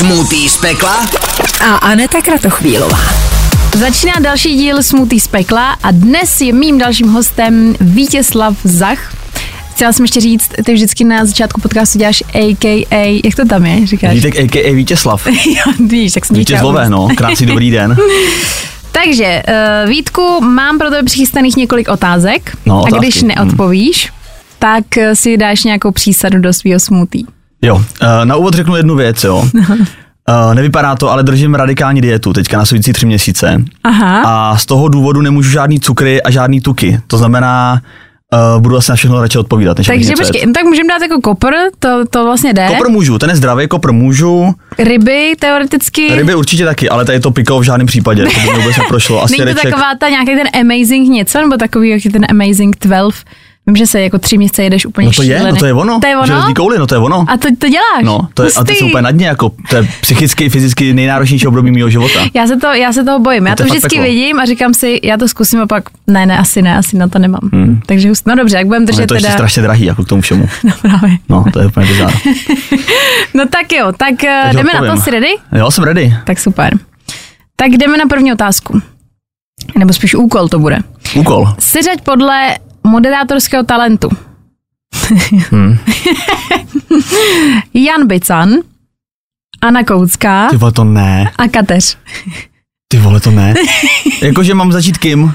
Smutý z pekla a Aneta Kratochvílová. Začíná další díl Smutý z pekla a dnes je mým dalším hostem Vítězslav Zach. Chtěla jsem ještě říct, ty vždycky na začátku podcastu děláš AKA, jak to tam je, říkáš? Vítek a.k.a. Vítězslav. jo, víš, tak jsem Vítězlové, no. Krásný dobrý den. Takže, uh, Vítku, mám pro tebe přichystaných několik otázek No, a otázky. když neodpovíš, tak eh, si dáš nějakou přísadu do svého smutý. Jo, eh, na úvod řeknu jednu věc, jo. Uh, nevypadá to, ale držím radikální dietu teďka následující tři měsíce. Aha. A z toho důvodu nemůžu žádný cukry a žádný tuky. To znamená, uh, budu asi na všechno radši odpovídat, než Takže počkej, no tak můžeme dát jako kopr, to, to vlastně jde. Kopr můžu, ten je zdravý, kopr můžu, Ryby teoreticky. ryby určitě taky, ale tady to piko v žádném případě, to by vůbec neprošlo. Asi Není to reček, taková ta nějaký ten amazing něco, nebo takový jak je ten amazing 12? Vím, že se jako tři měsíce jedeš úplně no to je, šílený. no to je ono. To je ono? Železný kouli, no to je ono. A to, to děláš? No, to je, a ty jsou úplně na dně, jako, to je psychicky, fyzicky nejnáročnější období mého života. Já se, to, já se toho bojím. Já No to to je vždycky peklo. vidím a říkám si, já to zkusím a pak, ne, ne, asi ne, asi na to nemám. Hmm. Takže hust, no dobře, jak budeme držet je to teda. strašně drahý, jako k tomu všemu. No právě. No, to je úplně bizár. No tak jo, tak eh, Takže jdeme na to, odpovím. jsi ready? Jo, jsem ready. Tak super. Tak jdeme na první otázku. Nebo spíš úkol to bude. Úkol. Seřaď podle moderátorského talentu. Hmm. Jan Bican, Anna Koucká Ty vole, to ne. a Kateř. Ty vole, to ne. Jakože mám začít kým?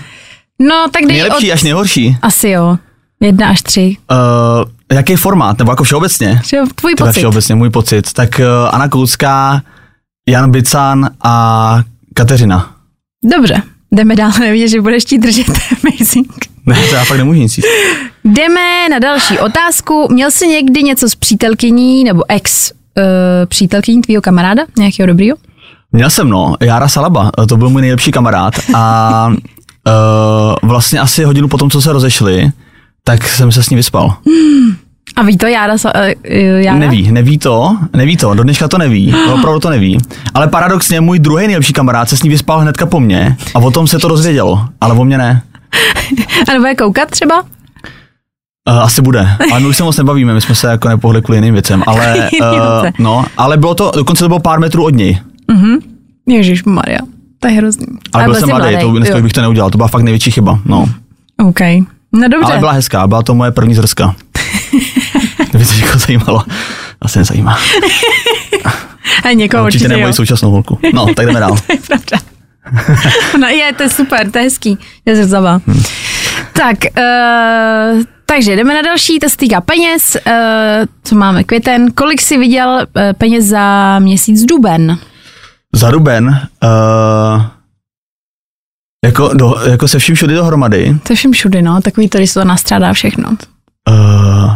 No, tak dej Nejlepší od... až nejhorší. Asi jo. Jedna až tři. Uh, jaký formát? Nebo jako všeobecně? Tvůj Teda pocit. všeobecně, můj pocit. Tak uh, Anna Koucká, Jan Bican a Kateřina. Dobře, jdeme dál, nevidíš, že budeš chtít držet amazing. Ne, to já fakt nemůžu nic říct. Jdeme na další otázku. Měl jsi někdy něco s přítelkyní nebo ex uh, přítelkyní tvýho kamaráda, nějakého dobrýho? Měl jsem, no, Jára Salaba, to byl můj nejlepší kamarád a uh, vlastně asi hodinu potom, co se rozešli, tak jsem se s ní vyspal. A ví to Jára? Uh, Jára? Neví, neví to, neví to, do dneška to neví, opravdu to neví. Ale paradoxně můj druhý nejlepší kamarád se s ní vyspal hnedka po mně a o tom se to dozvědělo, ale o mě ne. A nebo je koukat třeba? Uh, asi bude, ale my už se moc nebavíme, my jsme se jako nepohli kvůli jiným věcem, ale, uh, no, ale bylo to, dokonce to bylo pár metrů od něj. Ježíš Maria, to je hrozný. Ale byl jsem jsi mladý, to dneska jo. bych to neudělal, to byla fakt největší chyba, no. OK. No dobře. Ale byla hezká, byla to moje první zrska. Kdyby to někoho zajímalo. Asi nezajímá. A někoho Určitě určitě, ne moji současnou holku. No, tak jdeme dál. To je pravda. No je, to je super, to je hezký. Je zrzavá. Hm. Tak, uh, takže jdeme na další, to se týká peněz. Uh, co máme, květen. Kolik jsi viděl uh, peněz za měsíc duben? Za Ruben, uh, jako, do, jako se vším všude dohromady, To je všem všudy, no. Takový to, když se to nastrádá všechno. uh,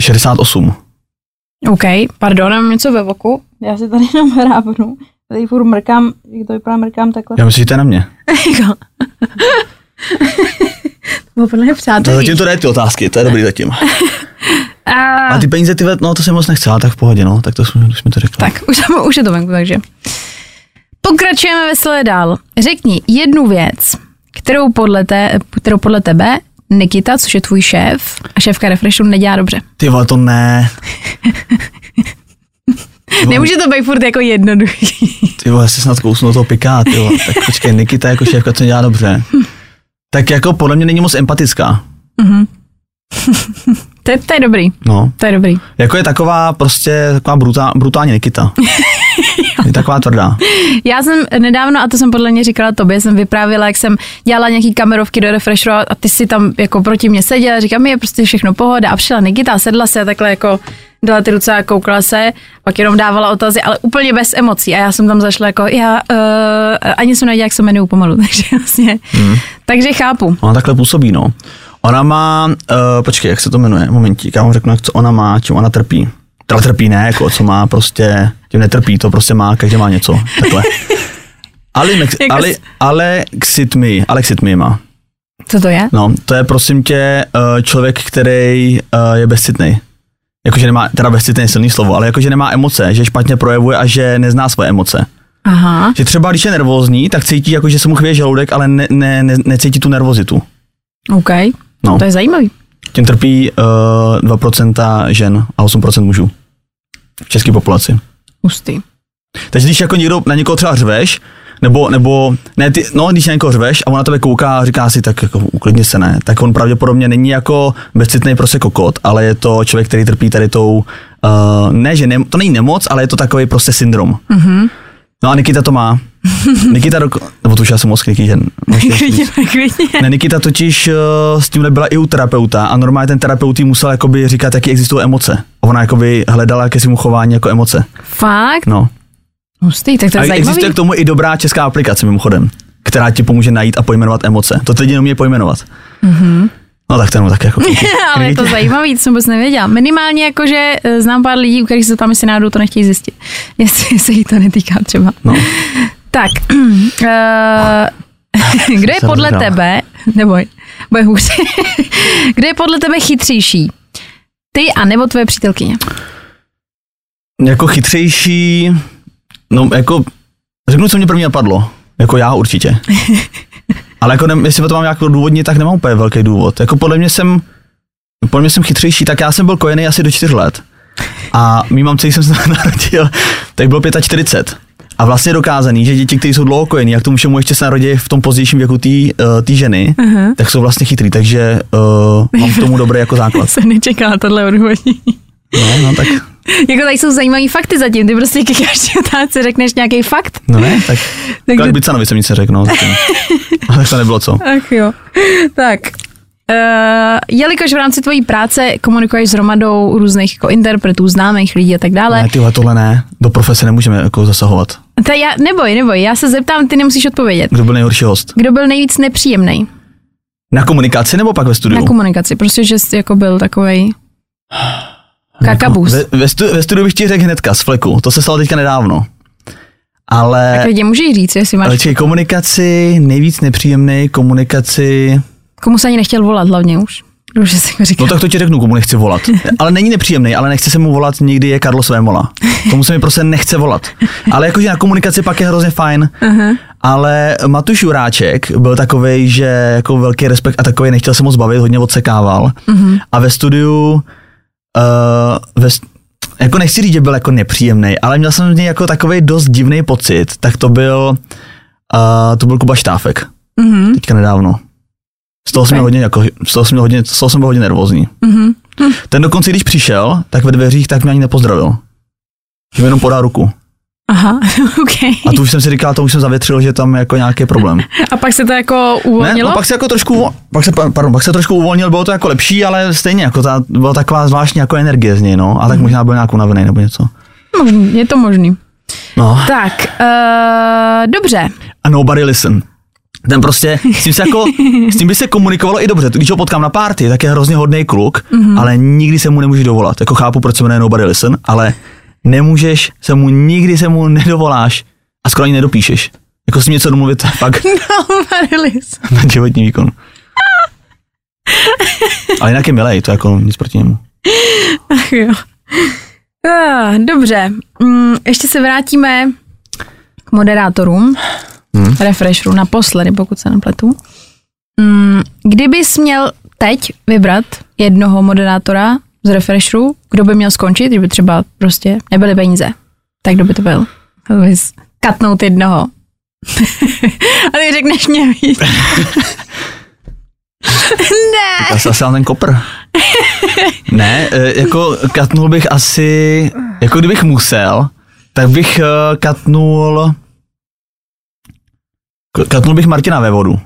68. OK, pardon, mám něco ve voku. Já si tady jenom hrábnu. Tady furt mrkám, jak to vypadá, mrkám takhle. Já myslím, že to je na mě. Jako. to bylo podle mě To přátelí. zatím to dají ty otázky, to je dobrý zatím. A, A ty peníze, ty, ve- no to jsem moc nechcela, tak v pohodě, no, tak to jsme, už jsme to řekli. tak, už, už je to venku, takže. Pokračujeme veselé dál. Řekni jednu věc, kterou podle, te, kterou podle tebe Nikita, což je tvůj šéf a šéfka Refreshu, nedělá dobře. Ty vole, to ne. Vole, Nemůže to být furt jako jednoduchý. Ty vole, si snad kousnu toho piká, ty vole. Tak počkej, Nikita jako šéfka, co dělá dobře. Tak jako podle mě není moc empatická. To, je- to je dobrý, No. to je dobrý. Jako je taková prostě taková brutá, brutální Nikita. je taková tvrdá. Já jsem nedávno, a to jsem podle mě říkala tobě, jsem vyprávěla, jak jsem dělala nějaký kamerovky do Refreshu a ty si tam jako proti mě seděla, říkám, je prostě všechno pohoda a přišla Nikita, sedla se a takhle jako dala ty ruce a koukala se, pak jenom dávala otazy, ale úplně bez emocí a já jsem tam zašla jako, já uh, ani jsem nevěděla, jak se jmenuju pomalu, takže vlastně, hmm. takže chápu. Ona takhle působí, no. Ona má, uh, počkej, jak se to jmenuje, momentík, já vám řeknu, jak co ona má, čím ona trpí. Teda trpí ne, jako co má prostě, tím netrpí, to prostě má, každý má něco, takhle. Ali, Jako Ali, Alexitmi, Alexitmi má. Co to je? No, to je prosím tě eh, člověk, který eh, je bezcitný. Jakože nemá, teda bezcitný silný slovo, ale jakože nemá emoce, že špatně projevuje a že nezná svoje emoce. Aha, Že třeba když je nervózní, tak cítí jako, že se mu chvěje žaludek, ale ne, ne, ne, necítí tu nervozitu. OK, No. to je zajímavý. Tím trpí uh, 2% žen a 8% mužů. V české populaci. Hustý. Takže když jako někdo na někoho třeba řveš, nebo, nebo ne, ty, no, když na někoho řveš a on na tebe kouká a říká si, tak jako uklidně se ne, tak on pravděpodobně není jako bezcitný prostě kokot, ale je to člověk, který trpí tady tou, uh, ne, že ne, to není nemoc, ale je to takový prostě syndrom. Mm-hmm. No a Nikita to má. Nikita, do, nebo to už já jsem moc Nikitě. Klidně. Ne, Nikita totiž uh, s tímhle byla i u terapeuta a normálně ten terapeut jí musel jakoby říkat, jaký existují emoce. A ona jakoby hledala ke svému chování jako emoce. Fakt? No. Hustý, tak to je A zajímavý. existuje k tomu i dobrá česká aplikace mimochodem, která ti pomůže najít a pojmenovat emoce. To teď jenom je pojmenovat. Mm-hmm. No tak ten tak jako... Ale je to zajímavý, to jsem vůbec nevěděla. Minimálně jako, že eh, znám pár lidí, u kterých se tam jestli náhodou to nechtějí zjistit. Jestli se jí to netýká třeba. No. Tak, uh, kdo je podle tebe, neboj, bude hůř, kdo je podle tebe chytřejší? Ty a nebo tvoje přítelkyně? Jako chytřejší, no jako, řeknu, co mě první napadlo. Jako já určitě. Ale jako ne, jestli to mám nějak důvodně, tak nemám úplně velký důvod. Jako podle mě jsem, podle mě jsem chytřejší, tak já jsem byl kojený asi do čtyř let. A mý mamce, když jsem se narodil, tak bylo 45. A vlastně dokázaný, že děti, které jsou dlouho kojený, jak tomu všemu ještě se narodí v tom pozdějším věku té uh, ženy, uh-huh. tak jsou vlastně chytrý, takže uh, mám k tomu dobrý jako základ. Jsem nečekala tohle odůvodnění. No, no tak, Jako tady jsou zajímavý fakty zatím, ty prostě ke každé otázce řekneš nějaký fakt. no ne, tak, tak Bicanovi jsem nic neřekl, no. Ale to nebylo co. Ach jo. Tak. Uh, jelikož v rámci tvojí práce komunikuješ s hromadou různých jako interpretů, známých lidí a tak dále, Ne, tyhle, tohle ne, do profese nemůžeme jako zasahovat. ta já, neboj, neboj, já se zeptám, ty nemusíš odpovědět. Kdo byl nejhorší host? Kdo byl nejvíc nepříjemný Na komunikaci nebo pak ve studiu? na komunikaci? Prostě, že jsi jako byl takovej kakabus. Ve, ve, stu, ve studiu bych ti řekl hnedka z fleku, to se stalo teďka nedávno. Ale, Tak lidi můžeš říct, jestli máš, ale či komunikaci, nejvíc nepříjemný komunikaci, komu se ani nechtěl volat hlavně už. Už jako říkal. no tak to ti řeknu, komu nechci volat. Ale není nepříjemný, ale nechci se mu volat někdy je Carlos Vémola. Tomu se mi prostě nechce volat. Ale jakože na komunikaci pak je hrozně fajn. Aha. Ale Matuš Juráček byl takový, že jako velký respekt a takový nechtěl se moc bavit, hodně odsekával. Mm-hmm. A ve studiu, uh, ve, jako nechci říct, že byl jako nepříjemný, ale měl jsem z něj jako takový dost divný pocit, tak to byl, uh, to byl Kuba Štáfek, Mhm. teďka nedávno. Z toho, jsem Ok. byl hodně, jako, z toho jsem hodně, z toho jsem byl hodně nervózní. Mhm. Ten dokonce, když přišel, tak ve dveřích, tak mě ani nepozdravil. Že mi jenom podal ruku. Aha, OK. A tu už jsem si říkal, to už jsem zavětřil, že tam je jako nějaký problém. A pak se to jako Ne, uvolnilo? no, pak se jako trošku, pak se, pardon, pak se trošku uvolnil, bylo to jako lepší, ale stejně jako ta, byla taková zvláštní jako energie z něj, no, a tak možná byl nějak unavený nebo něco. Možný, je to možný. No. Tak, uh, dobře. A nobody listen. Ten prostě, s tím, se jako, s tím by se komunikovalo i dobře. Když ho potkám na party, tak je hrozně hodný kluk, mm-hmm. ale nikdy se mu nemůžeš dovolat. Jako chápu, proč se jmenuje Nobody Listen, ale nemůžeš se mu, nikdy se mu nedovoláš a skoro ani nedopíšeš. Jako s ním něco domluvit, fakt No, Marilis. na životní výkon. Ale jinak je milej, to je jako nic proti němu. Ach jo. Ah, dobře, mm, ještě se vrátíme k moderátorům. Hmm. Refresheru naposledy, pokud se nepletu. Mm, kdybys měl teď vybrat jednoho moderátora z Refresheru, kdo by měl skončit, kdyby třeba prostě nebyly peníze, tak kdo by to byl? Katnout jednoho. A ty řekneš mě víc. ne. Já se asi ten kopr. ne, eh, jako katnul bych asi, jako kdybych musel, tak bych eh, katnul, katnul bych Martina ve vodu,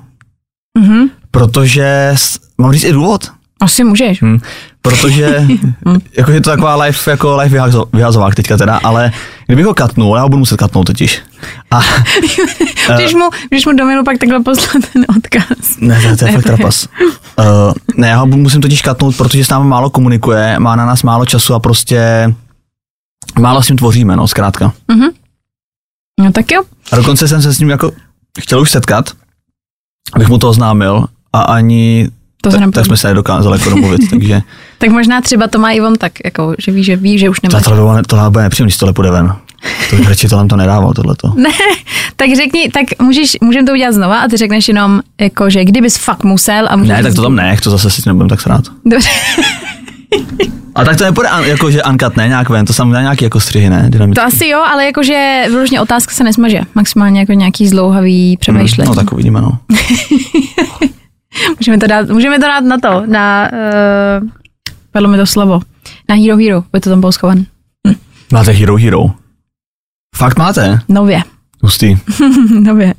Mhm. protože, mám říct i důvod, Asi můžeš. hm, protože jako je to taková live, jako live vyhazo, vyhazovák teďka teda, ale kdybych ho katnul, já ho budu muset katnout totiž. A Když mu, když mu domilu pak takhle poslat ten odkaz. Ne, to, to je fakt trapas. Uh, ne, já ho musím totiž katnout, protože s námi málo komunikuje, má na nás málo času a prostě málo s ním tvoříme, no, zkrátka. No tak jo. A dokonce jsem se s ním jako chtěl už setkat, abych mu to oznámil a ani To tak, tak jsme se nedokázali jako domluvit, takže Tak možná třeba to má i on tak, jako, že ví, že ví, že už nemá. to, tohle, tohle bude nepříjemný, když tohle půjde ven. To bych radši tohle to nedával, tohleto. Ne, tak řekni, tak můžeš, můžeme to udělat znova a ty řekneš jenom, jako, že kdybys fakt musel a můžeš Ne, tak to tam nech, to zase si nebudem tak srát. Dobře. A tak to nepůjde jako, že uncut, ne, nějak ven, to sam dá nějaký jako střihy, ne, dynamický. To asi jo, ale jakože vyloženě otázka se nesmaže. Maximálně jako nějaký zlouhavý přemýšlení. No tak uvidíme, no. Můžeme to dát, můžeme to dát na to, na, uh, padlo mi to slovo, na Hero Hero, bude to tam bylo schované. Máte Hero Hero. Fakt máte? Nově, Hustý. nově.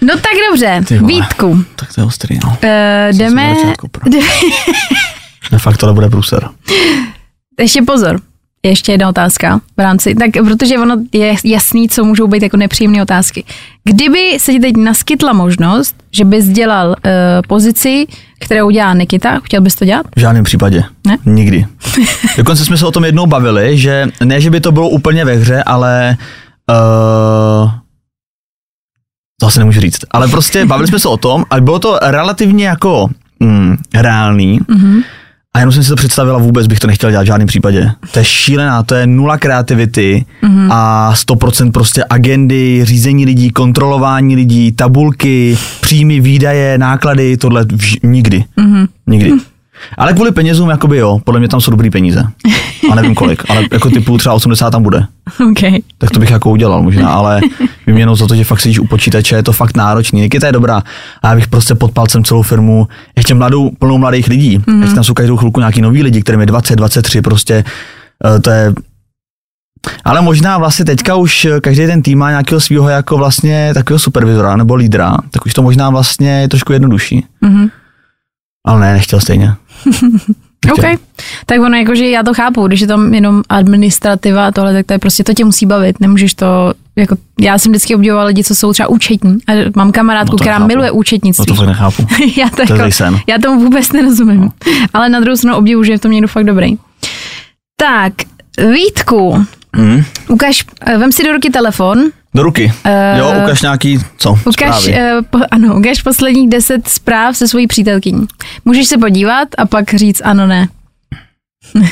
No tak dobře, Ty vole. Vítku, Tak to je ostrý, no. uh, jdeme, pro- Ne, fakt tohle bude průser. ještě pozor, ještě jedna otázka v rámci, tak protože ono je jasný, co můžou být jako nepříjemné otázky. Kdyby se ti teď naskytla možnost, že bys dělal uh, pozici, kterou dělá Nikita, chtěl bys to dělat? V žádném případě. Ne? Nikdy. Dokonce jsme se o tom jednou bavili, že ne, že by to bylo úplně ve hře, ale uh, to asi nemůžu říct. Ale prostě bavili jsme se o tom a bylo to relativně jako mm, reálný. Mhm. A jenom jsem si to představila, vůbec bych to nechtěl dělat v žádném případě. To je šílená, to je nula kreativity Mhm. a 100% prostě agendy, řízení lidí, kontrolování lidí, tabulky, příjmy, výdaje, náklady, tohle vž- nikdy. Mhm. Nikdy. Ale kvůli penězům, jakoby jo, podle mě tam jsou dobrý peníze. A nevím kolik, ale jako typu třeba 80 tam bude. OK. Tak to bych jako udělal možná, ale vyměnou za to, že fakt sedíš u počítače, je to fakt náročný. Nikita je dobrá. A já bych prostě pod palcem celou firmu, ještě mladou, plnou mladých lidí. Mm. Ještě tam jsou každou chvilku nějaký noví lidi, kterým je 20, 23, prostě eh, to je ale možná vlastně teďka už každý ten tým má nějakého svého jako vlastně takového supervizora nebo lídra, tak už to možná vlastně je trošku jednodušší. Mhm. Ale ne, nechtěl stejně. OK. Tak ono jakože já to chápu, když je tam jenom administrativa a tohle, tak to je prostě, to tě musí bavit, nemůžeš to, jako, já jsem vždycky obdivovala lidi, co jsou třeba účetní a mám kamarádku, No která chápu. miluje No účetnictví. to fakt nechápu. já, to To jako, sen. já tomu vůbec nerozumím, ale na druhou stranu obdivu, že je v tom někdo fakt dobrý. Tak, Vítku, Hmm. ukaž, eh, vem si do ruky telefon, Do ruky. Eh, jo, ukaž nějaký, co? Ukaž, uh, po, ano, ukaž posledních deset zpráv se svojí přítelkyní. Můžeš se podívat a pak říct ano, ne.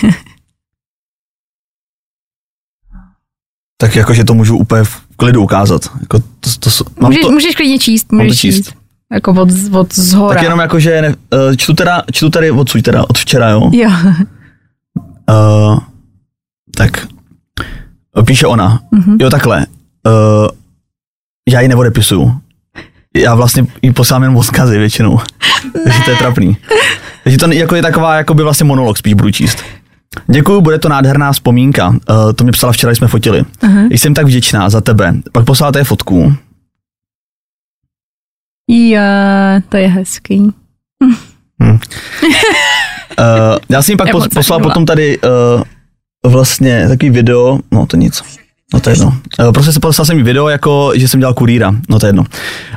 Tak jakože to můžu úplně v klidu ukázat. Jako to, to, to, mám Můžeš, to, můžeš klidně číst, můžeš číst. číst. Jako od, od zhora. Tak jenom jako, že ne, eh, čtu, teda, čtu tady odsud teda, od včera, jo? Jo. Uh, tak píše ona, Mhm. jo takhle, uh, já ji neodepisuju. Já vlastně jí posílám jenom odkazy většinou. Takže to je trapný. Takže to jako je taková, jako by vlastně monolog spíš budu číst. Děkuju, bude to nádherná vzpomínka. Uh, to mě psala včera, když jsme fotili. Aha. Jsem tak vděčná za tebe. Pak poslala té fotku. Jo, to je hezký. Uh, já jsem pak pos, poslal potom tady uh, vlastně takový video, no to nic. No to je jedno. Uh, prostě se poslal jsem video, jako že jsem dělal kurýra, no to je jedno.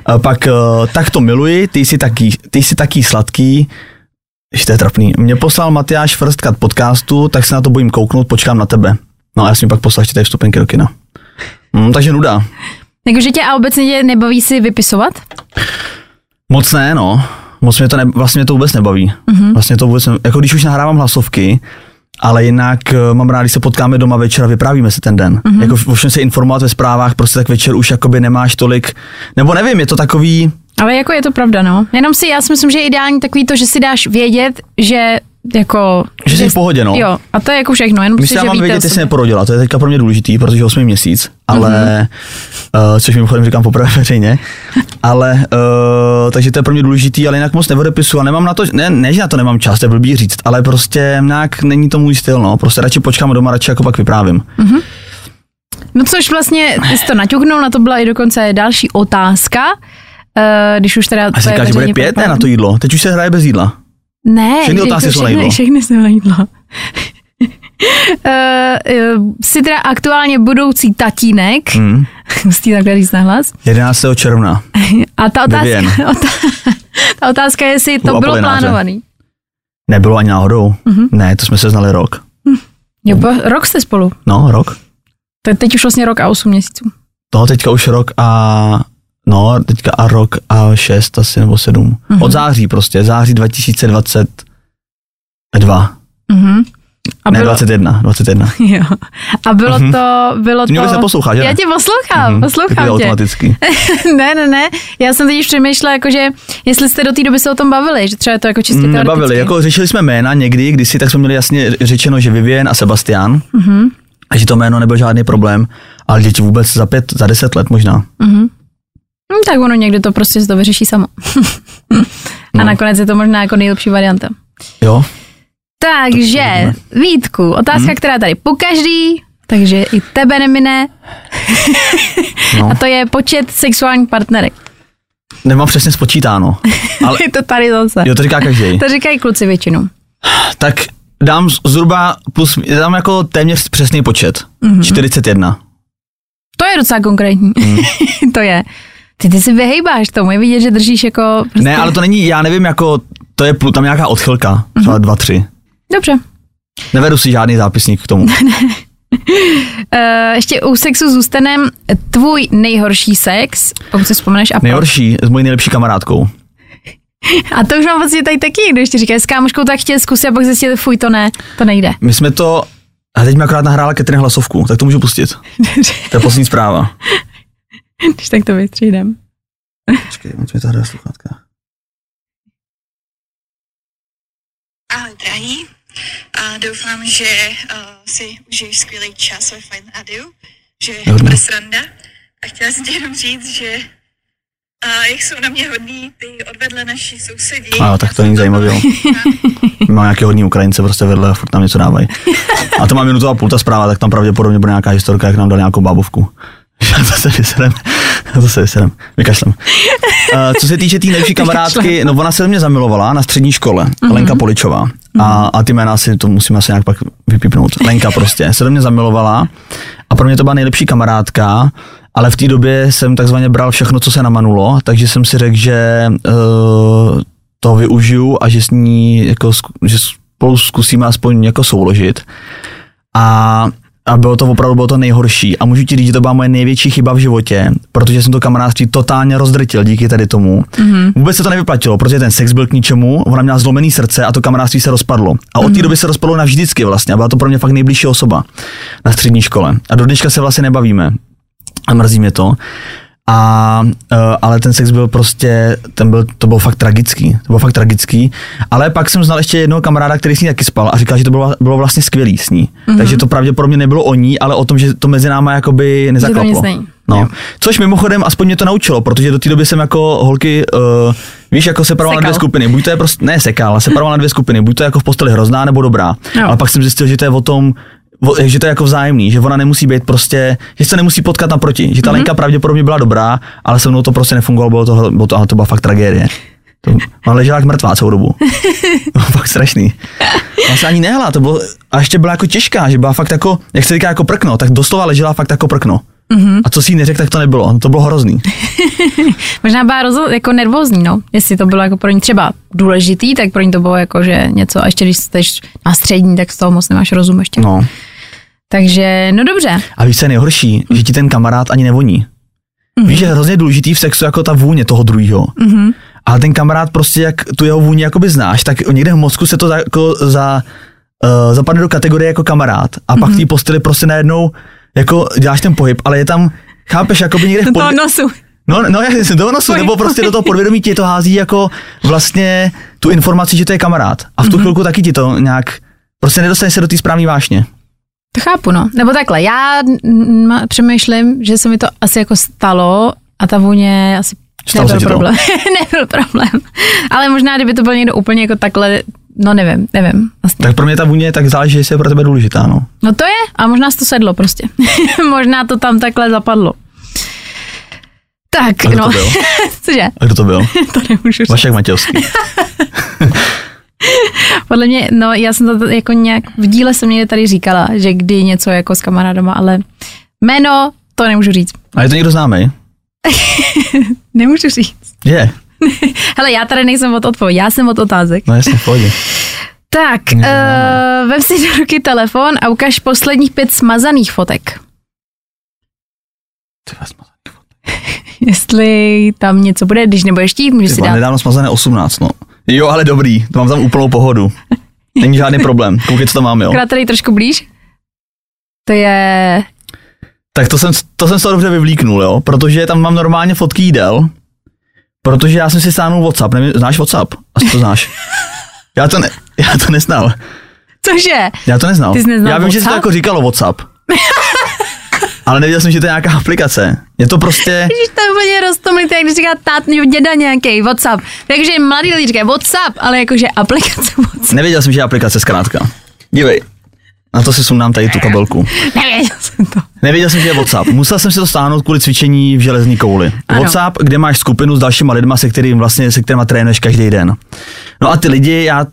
Uh, pak uh, tak to miluji, ty jsi taký, ty jsi taký sladký, ještě to je trapný. Mě poslal Matyáš First Cut podcastu, tak se na to bojím kouknout, počkám na tebe. No a já jsem pak poslal ještě tady vstupenky do kina. Hmm, takže nuda. Jakože tě a obecně tě nebaví si vypisovat? Moc ne, no. Moc mě to ne, vlastně mě to vůbec nebaví. Mm-hmm. Vlastně to vůbec, ne, jako když už nahrávám hlasovky, ale jinak eh, mám rád, když se potkáme doma večer a vyprávíme si ten den. Mm-hmm. Jako všem se informovat ve zprávách, prostě tak večer už jakoby nemáš tolik, nebo nevím, je to takový, Ale jako je to pravda, no. Jenom si, já si myslím, že je ideální takový to, že si dáš vědět, že jako... že jsi v pohodě, no. Jo, a to je jako všechno, jenom My si, si já že mám víte vědět, jestli neporodila, to je teďka pro mě důležitý, protože 8 měsíc, ale, mm-hmm. uh, což mimochodem říkám poprvé veřejně, ale, uh, takže to je pro mě důležitý, ale jinak moc neodepisu a nemám na to, ne, ne, že na to nemám čas, to je blbý říct, ale prostě nějak není to můj styl, no, prostě radši počkám doma, radši jako pak vyprávím. No což vlastně, ty jsi to naťuknul, na to byla i dokonce další otázka, uh, když už teda... A to jsi je říká, že bude pět, ne, na to jídlo, teď už se hraje bez jídla. Ne, Všechny otázky jsou na všechny, jídlo. všechny jsou na jídlo. Uh, uh, jsi teda aktuálně budoucí tatínek, hmm. Hmm. musí takhle říct nahlas. 11. června. A ta otázka, ota, ta otázka je, jestli to U bylo plánovaný. Nebylo ani náhodou. Mhm. Ne, to jsme se znali rok. Jo, po, rok jste spolu. No, rok. To je teď už vlastně rok a 8 měsíců. No, teďka už rok a no, teďka a rok a šest asi nebo sedm. Mhm. Od září prostě, září 2022. Mhm. A ne, bylo- 21, 21. Jo. A bylo to, bylo Ty mě to... vůbec neposloucháš, že Já tě poslouchám, Mhm, poslouchám tě. automaticky. ne, ne, ne. Já jsem teď přemýšlela, jakože, jestli jste do té doby se o tom bavili, že třeba je to jako čistě Mm, Nebavili, teoreticky. jako řešili jsme jména někdy, kdysi, tak jsme měli jasně řečeno, že Vivien a Sebastian, Mhm. a že to jméno nebyl žádný problém, ale děti vůbec za pět, za deset let možná. Hm, tak ono někdy to prostě se to vyřeší samo. A No. nakonec je to možná jako nejlepší varianta. Jo? Takže, Vítku, otázka, Mhm. která tady po každý, takže i tebe nemine, No. a to je počet sexuálních partnerek. Nemám přesně spočítáno, ale Je to tady zase. jo, to říká každý. To říkají kluci většinou. Tak dám zhruba plus, dám jako téměř přesný počet. Mhm. Mm-hmm. 41. To je docela konkrétní. Mhm. to je. Ty, ty si vyhejbáš tomu, je vidět, že držíš jako... Prostě... Ne, ale to není, já nevím, jako, to je tam nějaká odchylka, třeba Mhm. dva, tři. Dobře. Nevedu si žádný zápisník k tomu. Uh, ještě u sexu zůstanem tvůj nejhorší sex, pokud si vzpomeneš a. Nejhorší s mojí nejlepší kamarádkou. A to už mám pocit tady taky, když ti říkáš s kámoškou, tak chtěl zkusit a pak zjistil, fuj, to ne, to nejde. My jsme to, a teď mi akorát nahrála Katrin hlasovku, tak to můžu pustit. To je poslední zpráva. když tak to vystřídám. Počkej, mi to hraje sluchátka. Ahoj, drahý. A doufám, že uh, si užiješ skvělý čas ve Fine Radiu, že to bude sranda. A chtěla jsem ti jenom říct, že uh, jak jsou na mě hodní ty odvedle naši sousedí. A, tak to není zajímavý, jo. Mám nějaké hodní Ukrajince prostě vedle a furt nám něco dávají. A to má minutu a půl ta zpráva, tak tam pravděpodobně bude nějaká historka, jak nám dal nějakou bábovku. Já to se vyserem. Já to se vyserem. Vykašlem. Uh, co se týče té nejlepší kamarádky, no ona se do mě zamilovala na střední škole, mm-hmm. Lenka Poličová. A, a ty jména si to musím asi nějak pak vypípnout. Lenka prostě se do mě zamilovala a pro mě to byla nejlepší kamarádka, ale v té době jsem takzvaně bral všechno, co se namanulo, takže jsem si řekl, že uh, to využiju a že s ní jako, že spolu zkusíme aspoň jako souložit. A, a bylo to opravdu bylo to nejhorší. A můžu ti říct, že to byla moje největší chyba v životě, protože jsem to kamarádství totálně rozdrtil díky tady tomu. Mm-hmm. Vůbec se to nevyplatilo, protože ten sex byl k ničemu, ona měla zlomený srdce a to kamarádství se rozpadlo. A od té doby se rozpadlo navždycky vlastně. A byla to pro mě fakt nejbližší osoba na střední škole. A do dneška se vlastně nebavíme. A mrzí mě to. A, uh, ale ten sex byl prostě, ten byl, to bylo fakt tragický, to bylo fakt tragický. Ale pak jsem znal ještě jednoho kamaráda, který s ní taky spal a říkal, že to bylo, bylo vlastně skvělý s ní. Mm-hmm. Takže to pravděpodobně nebylo o ní, ale o tom, že to mezi náma jakoby nezaklaplo. No. Což mimochodem aspoň mě to naučilo, protože do té doby jsem jako holky, uh, víš, jako separoval na dvě skupiny. Buď to je prostě, ne sekal, ale separoval na dvě skupiny. Buď to je jako v posteli hrozná nebo dobrá. Jo. Ale pak jsem zjistil, že to je o tom, že to je jako vzájemný, že ona nemusí být prostě, že se nemusí potkat naproti, že ta mm-hmm. Lenka pravděpodobně byla dobrá, ale se mnou to prostě nefungovalo, bylo to, bylo to, ale to byla fakt tragédie. To, ona ležela jak mrtvá celou dobu. To bylo fakt strašný. Ona se ani nehla, to bylo, a ještě byla jako těžká, že byla fakt jako, jak se říká jako prkno, tak doslova ležela fakt jako prkno. Mm-hmm. A co si jí neřekl, tak to nebylo. To bylo hrozný. Možná byla rozo, jako nervózní, no. Jestli to bylo jako pro ní třeba důležitý, tak pro ní to bylo jako, že něco, a ještě když jsi na střední, tak z toho moc nemáš rozum ještě. No. Takže, no dobře. A víš, co je nejhorší? Že ti ten kamarád ani nevoní. Mm-hmm. Víš, že je hrozně důležitý v sexu jako ta vůně toho druhého. Mm-hmm. Ale ten kamarád prostě, jak tu jeho vůni jakoby znáš, tak někde v mozku se to za, jako za, uh, zapadne do kategorie jako kamarád. A pak v té posteli prostě najednou jako děláš ten pohyb, ale je tam, chápeš, jakoby někde v Do toho nosu. No, no, jak jsem do nosu, nebo prostě do toho podvědomí ti to hází jako vlastně tu informaci, že to je kamarád. A v tu mm-hmm. chvilku taky ti to nějak, prostě nedostaneš se do té správné vášně. To chápu, no. Nebo takhle, já ma- přemýšlím, že se mi to asi jako stalo a ta vůně asi Stalo nebyl problém. nebyl problém. Ale možná, kdyby to byl někdo úplně jako takhle, no nevím, nevím. Vlastně. Tak pro mě ta vůně tak záleží, jestli je pro tebe důležitá, no. No to je, a možná se to sedlo prostě. možná to tam takhle zapadlo. Tak, A kdo no. to byl? Cože? A kdo to byl? to nemůžu říct. Vašek Matějovský. Podle mě, no já jsem to jako nějak, v díle jsem někde tady říkala, že kdy něco jako s kamarádama, ale jméno, to nemůžu říct. A je to někdo známý? Nemůžu říct. Je. Hele, já tady nejsem od odpovědi, já jsem od otázek. No jasně, v pohodě. Tak, uh, vem si do ruky telefon a ukaž posledních pět smazaných fotek. Ty vás smazaný. Jestli tam něco bude, když nebudeš chtít, můžeš si dát. nedávno smazané 18, no. Jo, ale dobrý, to mám tam úplnou pohodu. Není žádný problém. Koukej, co tam mám, jo. Tady trošku blíž. To je... Tak to jsem, to jsem se dobře vyvlíknul, jo, protože tam mám normálně fotky jídel, protože já jsem si stáhnul WhatsApp, nevím, znáš WhatsApp? Asi to znáš. Já to, ne, já to neznal. Cože? Já to neznal. Ty jsi neznal já vím, že se to WhatsApp? jako říkalo WhatsApp. Ale nevěděl jsem, že to je nějaká aplikace. Je to prostě, Ježíš, to je úplně roztomilý, jak když říká tát, děda nějaký WhatsApp. Takže mladý lidi říkají WhatsApp, ale jakože aplikace WhatsApp. nevěděl jsem, že je aplikace zkrátka. Dívej, na to si sundám tady tu kabelku. Nevěděl jsem to. Nevěděl jsem, že je WhatsApp. Musel jsem si to stáhnout kvůli cvičení v železní kouli. Ano. WhatsApp, kde máš skupinu s dalšíma lidma, se kterým vlastně, se kterýma trénuješ každý den. No a ty lidi, já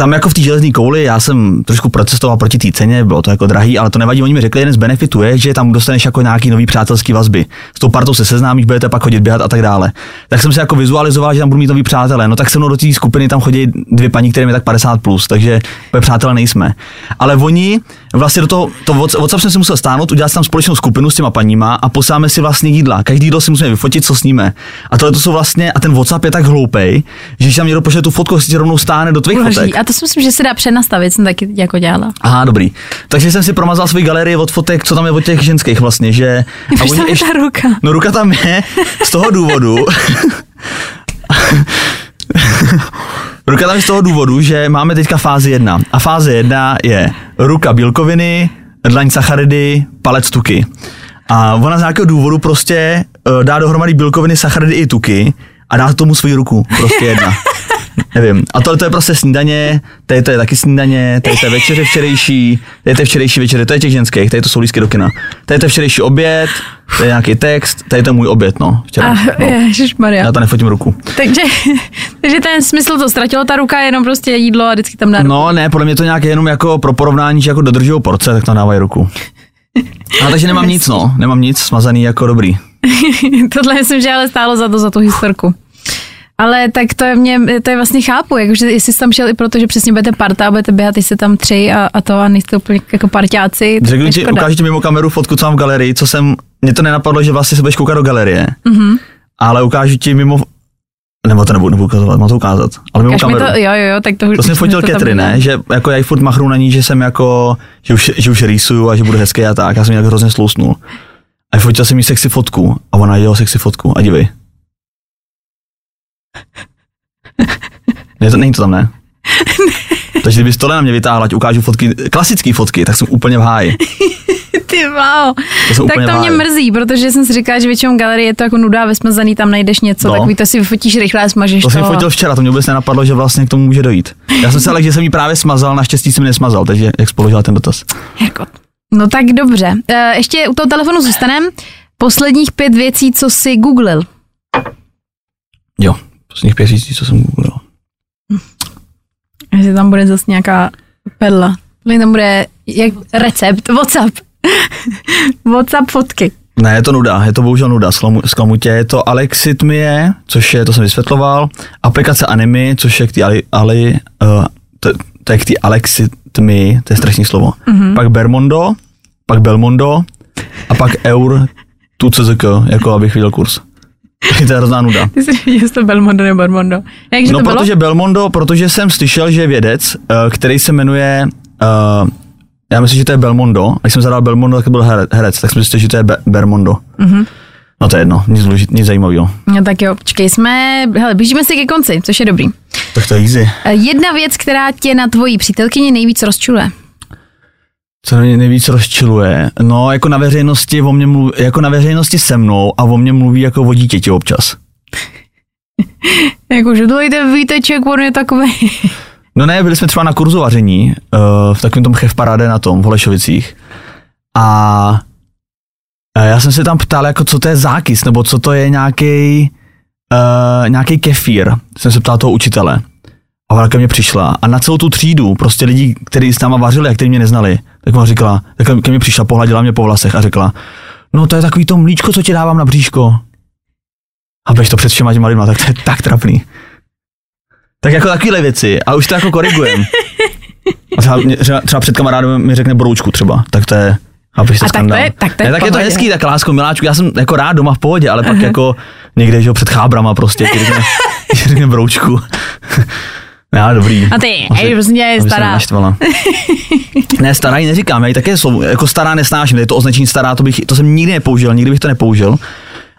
tam jako v té železné kouli, já jsem trošku protestoval proti té ceně, bylo to jako drahý, ale to nevadí, oni mi řekli, jeden z benefitů je, že tam dostaneš jako nějaký nový přátelský vazby. S tou partou se seznámíš, budete pak chodit běhat a tak dále. Tak jsem si jako vizualizoval, že tam budu mít nový přátelé. No tak se mnou do té skupiny tam chodí dvě paní, které mi tak 50 plus, takže přátelé nejsme. Ale oni vlastně do toho, to Whats- WhatsApp jsem si musel stáhnout, udělat tam společnou skupinu s těma paníma a posláme si vlastně jídla. Každý jídlo si musíme vyfotit, co sníme. A tohle to jsou vlastně, a ten WhatsApp je tak hloupej, že když tam někdo pošle tu fotku, si rovnou stáhne do tvých fotek. A to si myslím, že se dá přenastavit, jsem taky jako dělala. Aha, dobrý. Takže jsem si promazal svoji galerii od fotek, co tam je od těch ženských vlastně, že... Proč tam je ta ruka? No ruka tam je z toho důvodu. ruka tam je z toho důvodu, že máme teďka fázi 1. A fáze 1 je ruka bílkoviny, dlaň sacharidy, palec tuky. A ona z nějakého důvodu prostě eh, dá dohromady bílkoviny, sacharidy i tuky a dá tomu svoji ruku. Prostě jedna. Nevím. A tohle to je prostě snídaně, tady to je taky snídaně, tady to je večeře včerejší, tady to je včerejší večeře, to je těch ženských, tady to jsou lístky do kina. Tady to je včerejší oběd, tady je nějaký text, tady to je můj oběd, no. Včera, A, no. Ježišmarja. Já to nefotím ruku. Takže, takže ten smysl to ztratilo, ta ruka je jenom prostě jídlo a vždycky tam dá ruku. No ne, podle mě to nějak jenom jako pro porovnání, že jako dodržují porce, tak tam dávají ruku. A takže nemám nic, no. Nemám nic, smazaný jako dobrý. Tohle myslím, že ale stálo za to, za tu historku. Ale tak to je mě, to je vlastně chápu, jakože jestli jsi tam šel i proto, že přesně budete parta a budete běhat, jste tam tři a, a to a nejste úplně jako parťáci. Řeknu je ti, ukážu ti mimo kameru fotku, co mám v galerii, co jsem, mě to nenapadlo, že vlastně se budeš koukat do galerie, mm-hmm. ale ukážu ti mimo, nebo to nebudu, nebudu ukazovat, mám to ukázat, ale mimo Ukaž mi kameru. to, jo, jo, tak to To jsem fotil Ketry, ne? Že jako já ji furt machru na ní, že jsem jako, že už, že už rýsuju a že budu hezký a tak. Já jsem ji jak hrozně slousnul. A fotil jsem jí sexy fotku a ona dělala sexy fotku a dívej. Ne, to, není to tam, ne? Takže kdyby tohle na mě vytáhla, ať ukážu fotky, klasické fotky, tak jsem úplně v háji. Ty wow. To Tak to mě mrzí, protože jsem si říkala, že většinou galerie je to jako nuda, ve smazaný tam najdeš něco, No. takový to si vyfotíš rychle a smažeš To to. jsem fotil včera, to mě vůbec nenapadlo, že vlastně k tomu může dojít. Já jsem se ale, že jsem ji právě smazal, naštěstí jsem ji nesmazal, takže jak spoložila ten dotaz. Herkot. No tak dobře. E, ještě u toho telefonu zůstanem. Posledních pět věcí, co jsi googlil. Jo, posledních pět řící, co jsem googlil. Že tam bude zase nějaká perla. Že tam bude jak recept, WhatsApp. WhatsApp fotky. Ne, je to nuda, je to bohužel nuda, zklamu, tě, je to Alexitmie, což je, to jsem vysvětloval, aplikace Anime, což je k té Ali, Ali uh, to, to je k té Alexitmii, to je strašný slovo. Mm-hmm. Pak Bermondo, pak Belmondo a pak Eur tu CZK, jako abych viděl kurz. to je hrozná nuda. Ty jsi viděl, to Belmondo nebo Bermondo. No, to bylo? protože Belmondo, protože jsem slyšel, že je vědec, uh, který se jmenuje, uh, já myslím, že to je Belmondo, a když jsem zadal Belmondo, tak byl herec, tak jsem zjistil, že to je Be- Bermondo. Mhm. No to je jedno, nic, nic zajímavého. No tak jo, počkej, jsme, hele, blížíme se ke konci, což je dobrý. Tak to je easy. E, Jedna věc, která tě na tvojí přítelkyni nejvíc rozčuluje. Co mě nejvíc rozčiluje? No, jako na veřejnosti, o mě mluví, jako na veřejnosti se mnou a o mě mluví jako o dítěti občas. Jakože dojde výteček, on je takový. No ne, byli jsme třeba na kurzu vaření, uh, v takovém tom chef paráde na tom, v Holešovicích. A a já jsem se tam ptal, jako co to je zákys, nebo co to je nějaký uh, nějaký kefír. Jsem se ptal toho učitele. A ona ke mně přišla a na celou tu třídu, prostě lidi, kteří s náma vařili a kteří mě neznali, tak ona říkala, tak ke mně přišla, pohladila mě po vlasech a řekla, no to je takový to mlíčko, co ti dávám na bříško. A běž to před všema těma lidma, tak to je tak trapný. Tak jako takovéhle věci a už to jako korigujem. A třeba, třeba, třeba před kamarádem mi řekne broučku třeba, tak to je, chápeš, to A tak to je- tak to je ne, tak je to hezký, tak lásko, miláčku, já jsem jako rád doma v pohodě, ale pak jako někde, že jo, před chábrama prostě, ti řekne, řekne broučku. Já, dobrý. A ty, Asi- ej, prostě stará. ne, stará ji neříkám, já ji také slovo, jako stará nesnáším, je to označení stará, to, bych, to jsem nikdy nepoužil, nikdy bych to nepoužil.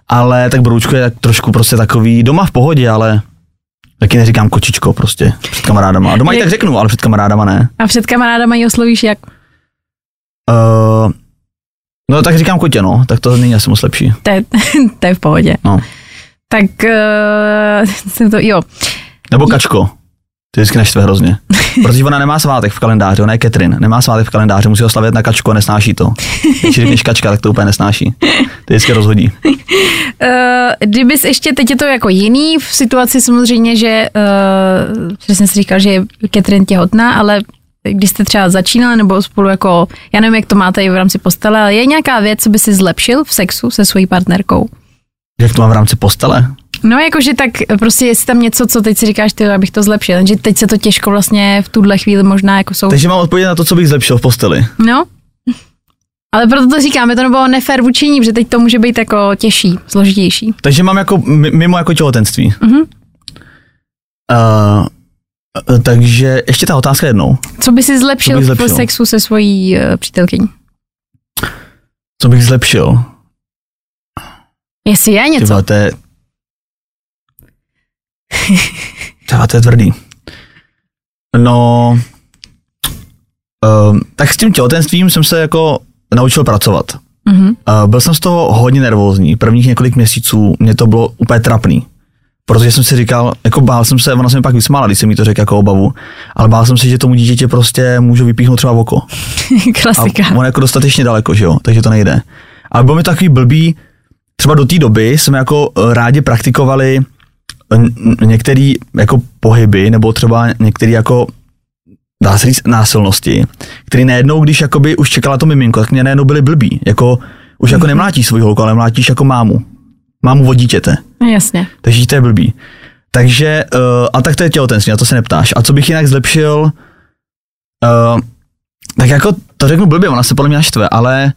Ale tak Broučko je tak trošku prostě takový doma v pohodě, ale taky neříkám kočičko prostě před kamarádama. A doma ji tak řeknu, ale před kamarádama ne. A před kamarádama ji oslovíš jak? Uh, no tak říkám kotě, no, tak to není asi moc lepší. To je, to je v pohodě. No. Tak uh, jsem to, jo. Nebo kačko. To vždycky naštve hrozně. Protože ona nemá svátek v kalendáři, ona je Catherine, nemá svátek v kalendáři, musí ho slavit na kačko a nesnáší to. Když řekneš kačka, tak to úplně nesnáší. To vždycky rozhodí. Uh, kdybys ještě, teď je to jako jiný v situaci samozřejmě, že uh, přesně jsi říkal, že je Catherine těhotná, ale když jste třeba začínali nebo spolu jako, já nevím, jak to máte i v rámci postele, ale je nějaká věc, co by si zlepšil v sexu se svojí partnerkou? Jak to mám v rámci postele? No jakože tak prostě jestli tam něco, co teď si říkáš, ty, abych to zlepšil, takže teď se to těžko vlastně v tuhle chvíli možná jako jsou. Takže mám odpovědět na to, co bych zlepšil v posteli. No, ale proto to říkám, je to nebylo nefér vůči ní, protože teď to může být jako těžší, složitější. Takže mám jako mi- mimo jako těhotenství. Mhm. Uh, takže ještě ta otázka jednou. Co by si zlepšil, bych v zlepšil? sexu se svojí uh, přítelkyní? Co bych zlepšil? Jestli je něco. vole, to je... Ty vole, to je tvrdý. No, um, tak s tím těhotenstvím jsem se jako naučil pracovat. Mhm. Uh, byl jsem z toho hodně nervózní. Prvních několik měsíců mě to bylo úplně trapný. Protože jsem si říkal, jako bál jsem se, ona se mi pak vysmála, když jsem mi to řekl jako obavu, ale bál jsem se, že tomu dítěti prostě můžu vypíchnout třeba v oko. Klasika. A on je jako dostatečně daleko, že jo, takže to nejde. Ale bylo mi takový blbý, třeba do té doby jsme jako eh, rádi praktikovali některé jako pohyby, nebo třeba některé jako dá se říct násilnosti, které najednou, když jakoby už čekala to miminko, tak mě najednou byly blbý. Jako, už jako nemlátíš svoji holku, ale mlátíš jako mámu. Mámu od dítěte. No, Jasně. Takže to je blbý. Takže, uh, a tak to je těhotenství, na to se neptáš. A co bych jinak zlepšil, uh, tak jako to řeknu blbě, ona se podle mě naštve, ale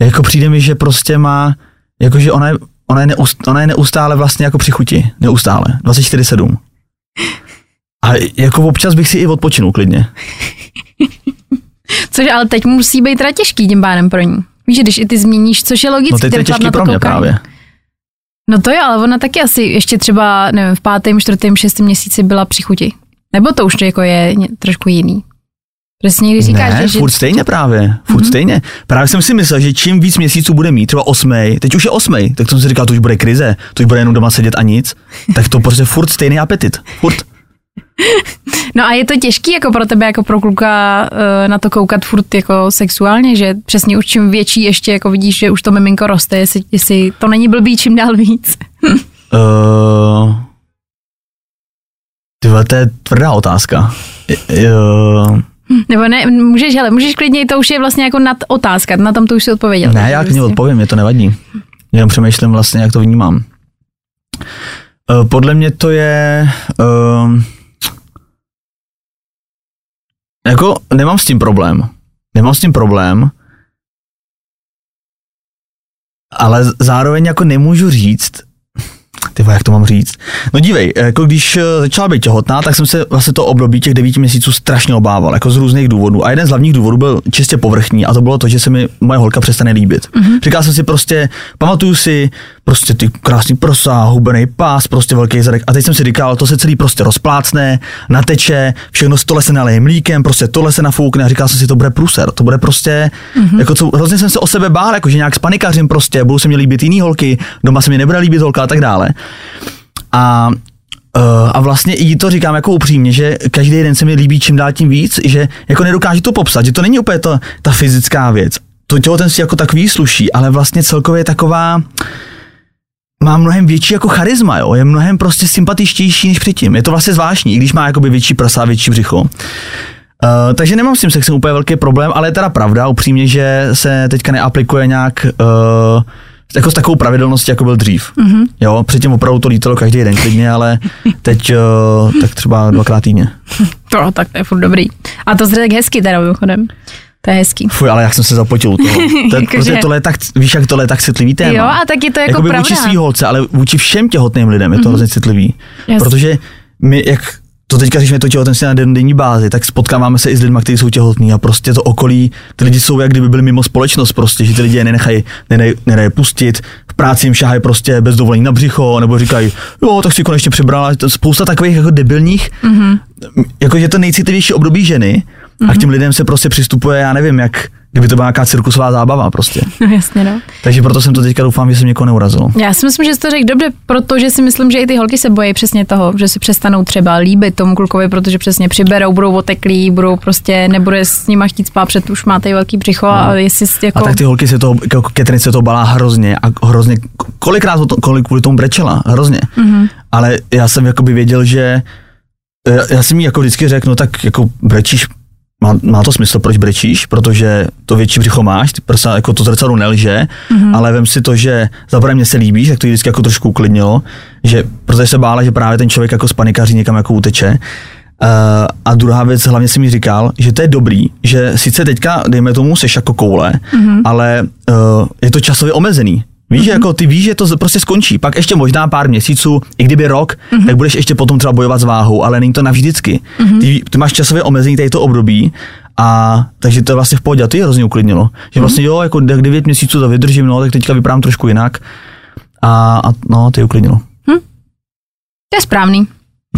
jako přijde mi, že prostě má, jakože ona je, ona je, neust, ona je neustále vlastně jako při chuti, neustále, 24-7. A jako občas bych si i odpočinul klidně. Což ale teď musí být teda těžký tím pádem pro ní. Víš, když i ty změníš, což je logické. No teď to je těžký pro mě kouká. právě. No to je, ale ona taky asi ještě třeba, nevím, v pátém, čtvrtém, šestém měsíci byla při chuti. Nebo to už jako je trošku jiný. Přesně, když říkáš, ne, že, furt stejně právě, furt mm-hmm. stejně. Právě jsem si myslel, že čím víc měsíců bude mít, třeba osmej, teď už je osmej, tak jsem si říkal, to už bude krize, to už bude jenom doma sedět a nic, tak to prostě furt stejný apetit, furt. No a je to těžký jako pro tebe, jako pro kluka eh, na to koukat furt jako sexuálně, že přesně už čím větší ještě jako vidíš, že už to miminko roste, jestli, jestli to není blbý čím dál víc. Uh, ty vole, to je tvrdá otázka. Uh, Nebo ne, můžeš, hele, můžeš klidně, to už je vlastně jako nad otázka, na tom to už si odpověděl. ne, já k ní prostě- odpovím, mě to nevadí. Jenom přemýšlím vlastně, jak to vnímám. Uh, podle mě to je... Uh, jako nemám s tím problém. Nemám s tím problém, ale zároveň jako nemůžu říct, ty vole, jak to mám říct? No dívej, jako když eh, začala být těhotná, tak jsem se vlastně to období těch devíti měsíců strašně obával, jako z různých důvodů. A jeden z hlavních důvodů byl čistě povrchní a to bylo to, že se mi moje holka přestane líbit. Mm-hmm. Říkal jsem si prostě, pamatuju si prostě ty krásný prsa, hubený pás, prostě velký zadek. A teď jsem si říkal, to se celý prostě rozplácne, nateče, všechno z tohle se naleje mlíkem, prostě tohle se nafoukne a říkal jsem si, to bude pruser, to bude prostě, mm-hmm. jako co, hrozně jsem se o sebe bál, jako že nějak spanikařím prostě, budou se mi líbit jiný holky, doma se mi nebude líbit holka a tak dále. A Uh, a vlastně i to říkám jako upřímně, že každý den se mi líbí čím dál tím víc, že jako nedokážu to popsat, že to není úplně to, ta fyzická věc. To těhotenství jako takový sluší, ale vlastně celkově je taková, má mnohem větší jako charisma, jo? je mnohem prostě sympatičtější než předtím. Je to vlastně zvláštní, i když má jakoby větší prsa, větší břicho. Uh, takže nemám s tím sexem úplně velký problém, ale je teda pravda upřímně, že se teďka neaplikuje nějak uh, jako s takovou pravidelností, jako byl dřív. Mm-hmm. Jo, předtím opravdu to lítalo každý den klidně, ale teď uh, tak třeba dvakrát týdně. To, tak to je furt dobrý. A to zde tak hezky teda mimochodem. To je hezký. Fuj, ale jak jsem se zapotil u toho. To, je, Jakože- prostě tohle je tak, víš, jak tohle je tak citlivý téma. Jo, a tak je to jako Jakoby pravda. vůči svý holce, ale vůči všem těhotným lidem je to hrozně citlivý. Jasně. Protože my, jak to teďka řešíme to těhotenství na den- denní bázi, tak spotkáváme se i s lidmi, kteří jsou těhotní a prostě to okolí, ty lidi jsou jak kdyby byli mimo společnost prostě, že ty lidi je nenechají, nedají, nedají pustit, v práci jim šahají prostě bez dovolení na břicho, nebo říkají, jo, tak si konečně je spousta takových jako debilních, mm-hmm. jako že to nejcitlivější období ženy mm-hmm. a k těm lidem se prostě přistupuje, já nevím, jak kdyby to byla nějaká cirkusová zábava prostě. No jasně, no. Takže proto jsem to teďka doufám, že jsem někoho neurazil. Já si myslím, že jsi to řekl dobře, protože si myslím, že i ty holky se bojí přesně toho, že si přestanou třeba líbit tomu klukovi, protože přesně přiberou, budou oteklí, budou prostě, nebude s nima chtít spát, před už máte velký břicho no. a jestli jsi jako... A tak ty holky se to, jako Catherine se to balá hrozně a hrozně, kolikrát o to, kolik kvůli tomu brečela, hrozně. Mm-hmm. Ale já jsem jakoby věděl, že já, já jsem jí jako vždycky řekl, no tak jako brečíš, má, má to smysl, proč brečíš, protože to větší břicho máš, ty prsa, jako to zrcadlo nelže, mm-hmm. ale vem si to, že zaprvé mě se líbíš, tak to vždycky jako trošku uklidnilo, že protože se bála, že právě ten člověk jako z panikaří někam jako uteče. Uh, a druhá věc, hlavně si mi říkal, že to je dobrý, že sice teďka, dejme tomu, seš jako koule, mm-hmm. ale uh, je to časově omezený. Víš, mm-hmm. jako ty víš, že to prostě skončí. Pak ještě možná pár měsíců, i kdyby rok, mm-hmm. tak budeš ještě potom třeba bojovat s váhou, ale není to navždycky. Mm-hmm. Ty, ty máš časově omezení tady to období, a takže to je vlastně v pohodě, a to je hrozně uklidnilo. Že vlastně jo, jako 9 měsíců to vydržím, no, tak teďka vypadám trošku jinak. A, a no, to je uklidnilo. To je správný.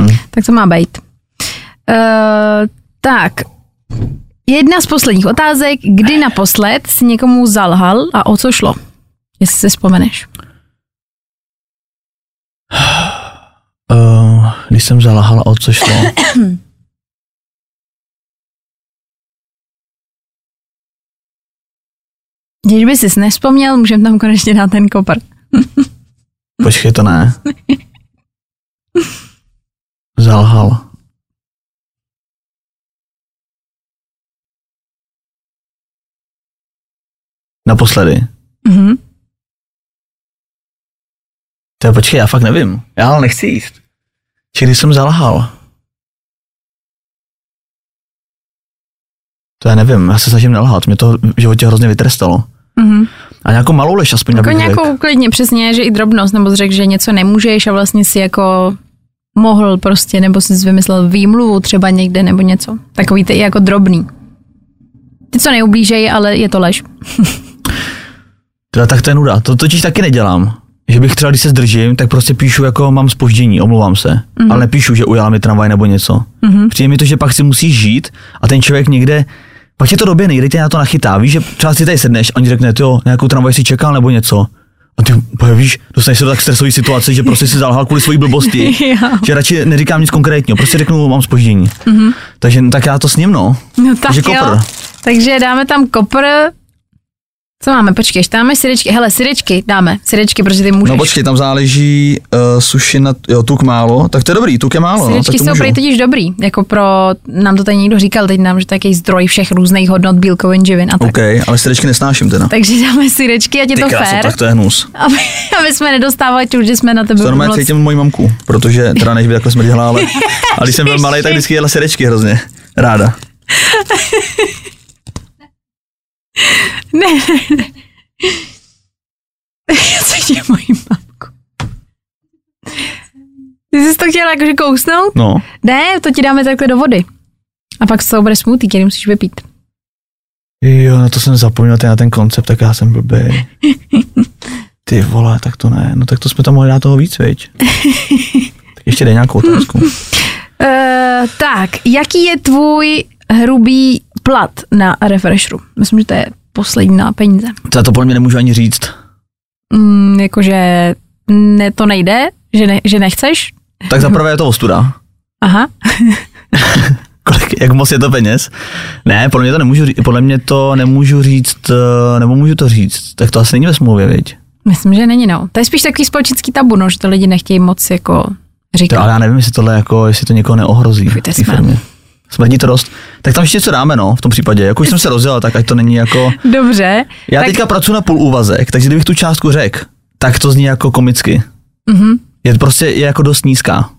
Hm. Tak to má být. Uh, tak, jedna z posledních otázek. Kdy naposled si někomu zalhal a o co šlo? Jestli si vzpomeneš. Uh, když jsem zalahal, o co šlo? Když by si nespomněl, můžeme tam konečně dát ten kopr. Počkej, to ne. Zalhal. Naposledy. Mhm. To je, počkej, já fakt nevím. Já ale nechci jíst. Či když jsem zalhal. To já nevím, já se snažím nelhat, mě to v životě hrozně vytrestalo. Mhm. A nějakou malou lež aspoň Jako nějakou klidně přesně, že i drobnost, nebo řekl, že něco nemůžeš a vlastně si jako mohl prostě, nebo jsi vymyslel výmluvu třeba někde nebo něco. Takový ty jako drobný. Ty, co neublížejí, ale je to lež. Teda tak to je nuda. To totiž taky nedělám. Že bych třeba, když se zdržím, tak prostě píšu jako mám spoždění, omlouvám se. Mm-hmm. Ale nepíšu, že ujala mi tramvaj nebo něco. Mm-hmm. Přijde mi to, že pak si musíš žít a ten člověk někde, pak tě to době nejde, tě na to nachytá. Víš, že třeba si tady sedneš a on ti řekne, jo, nějakou tramvaj si čekal nebo něco. A ty víš, dostaneš se do tak stresové situace, že prostě si zalhal kvůli své blbosti. Že radši neříkám nic konkrétního, prostě řeknu, mám spoždění. Mm-hmm. Takže no, tak já to s ním, no. No tak Takže jo. kopr. Takže dáme tam kopr. Co máme? Počkej, ještě dáme syrečky. Hele, syrečky dáme. Syrečky, protože ty můžeš. No počkej, tam záleží uh, suši na, jo, tuk málo, tak to je dobrý, tuk je málo, no, Syrečky to jsou prý totiž dobrý. Jako pro, nám to tady někdo říkal teď nám, že to je takový zdroj všech různých hodnot bílkovin, živin a tak. OK, ale syrečky nesnáším teda. Takže dáme syrečky, ať je Ty to fér, tak to je hnus. aby, aby jsme nedostávali čuč, že jsme na tebe To normálně moc- cítím moji mamku, protože teda než by takhle smrdila, ale a když jsem byl malý, tak vždycky jela syrečky hrozně. Ráda. Ne, ne, ne. Já cítím mojí mamku. Ty jsi to chtěla jakože kousnout? No, Ne, to ti dáme takhle do vody. A pak z toho bude smoothie, který musíš vypít. jo, na to jsem zapomněl ten, na ten koncept, tak já jsem blbý. Ty vole, tak to ne, no tak to jsme tam mohli dát toho víc, viď? Tak ještě dej nějakou otázku. Uh, tak, jaký je tvůj hrubý plat na refreshru? Myslím, že to je poslední na peníze. To, to podle mě nemůžu ani říct. Mm, jakože ne, to nejde, že, ne, že nechceš? Tak zaprvé je to ostuda. Aha. Kolik, jak moc je to peněz? Ne, podle mě to nemůžu, ří- podle mě to nemůžu říct, eh, nebo můžu to říct. Tak to asi není ve smlouvě, viď? Myslím, že není, no. To je spíš takový společenský tabu, no, že to lidi nechtějí moc jako říkat. To, ale já nevím, jestli tohle jako, jestli to někoho neohrozí. Je v té firmě. Smrdí to dost. Tak tam ještě něco dáme, no, v tom případě. Jako už jsem se rozjel, tak ať to není jako... Dobře. Já tak, teďka pracuji na půl úvazek, takže kdybych tu částku řekl, tak to zní jako komicky. Mhm. Je prostě je jako dost nízká.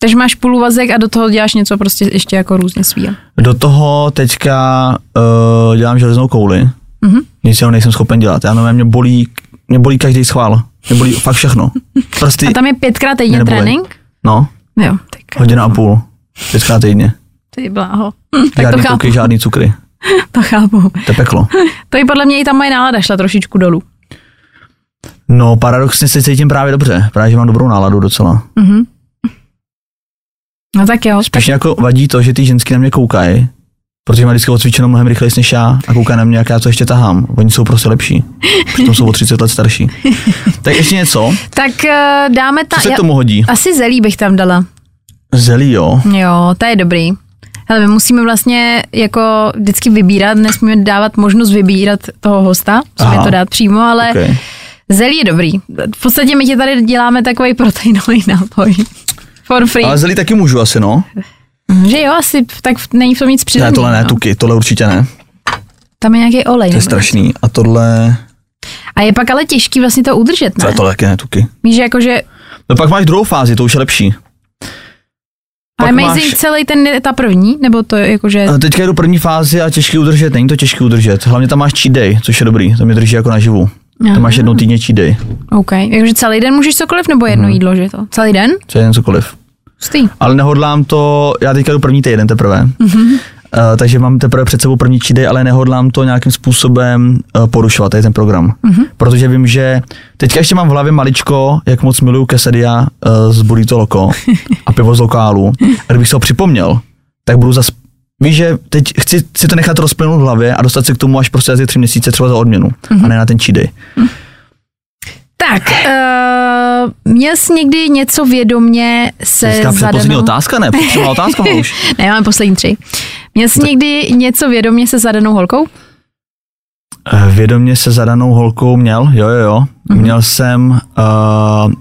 Takže máš půl úvazek a do toho děláš něco prostě ještě jako různě svýho. Do toho teďka uh, dělám železnou kouli. Mhm. Nic jiného nejsem schopen dělat. Já nevím, mě bolí, mě bolí každý schvál. Mě bolí fakt všechno. Prsty, A tam je pětkrát týdně trénink? no. Jo, tak Hodina a půl. Pětkrát týdně. Ty bláho. Hm, tak to Žádný chápu, tuky, žádný cukry. to chápu. To je peklo. To i podle mě i tam moje nálada šla trošičku dolů. No, paradoxně se cítím právě dobře. Právě, že mám dobrou náladu docela. Mhm. No tak jo, tak Spíš mě jako vadí to, že ty ženský na mě koukají, protože má vždycky odcvičeno mnohem rychleji než já a koukají na mě, jak já to ještě tahám. Oni jsou prostě lepší. Přitom jsou o 30 let starší. Tak ještě něco, tak eh, dáme ta... co se já- k tomu hodí? Asi zelí bych tam dala. Zelí, jo. Jo, to je dobrý. Hele, my musíme vlastně jako vždycky vybírat, nesmíme dávat možnost vybírat toho hosta, musíme Aha. to dát přímo, ale okay. Zelí je dobrý. V podstatě my ti tady děláme takový proteinový nápoj. For free. Ale zelí taky můžu asi, no. Že jo, asi tak není v tom nic Ne, přidaného. tohle ne, no. tuky, tohle určitě ne. Tam je nějaký olej. To je strašný. A tohle, A je pak ale těžký vlastně to udržet, to ne? je tohle taky ne, tuky. Víš, že jakože No pak máš druhou fázi, to už je lepší. Ale Pak amazing máš- celý ten, ta první, nebo to je jakože... A teďka jdu první fázi a těžký udržet, není to těžký udržet. Hlavně tam máš cheat day, což je dobrý, to mě drží jako naživu. Tam máš jednou týdně cheat day, OK, jakože celý den můžeš cokoliv, nebo jedno Mhm. jídlo, že to? Celý den? je jen cokoliv. Stý. Ale nehodlám to, já teďka jdu první týden teprve. Mm-hmm. Uh, takže mám teprve před sebou první cheat day, ale nehodlám to nějakým způsobem uh, porušovat, tady ten program. Mm-hmm. Protože vím, že teďka ještě mám v hlavě maličko, jak moc miluju Quesadia uh, z Burrito Loco a pivo z lokálu. A kdybych se ho připomněl, tak budu zas Víš, že teď chci si to nechat rozplynout v hlavě a dostat se k tomu až prostě za tři měsíce třeba za odměnu mm-hmm. a ne na ten cheat day. Tak, uh, měl jsi někdy něco vědomě se Říká předposlední zadanou... otázka, ne? Předposlední otázka už. Ne, máme poslední tři. Měl jsi někdy něco vědomě se zadanou holkou? Eh, Vědomě se zadanou holkou měl, jo, jo, jo. Mm-hmm. Měl jsem, uh,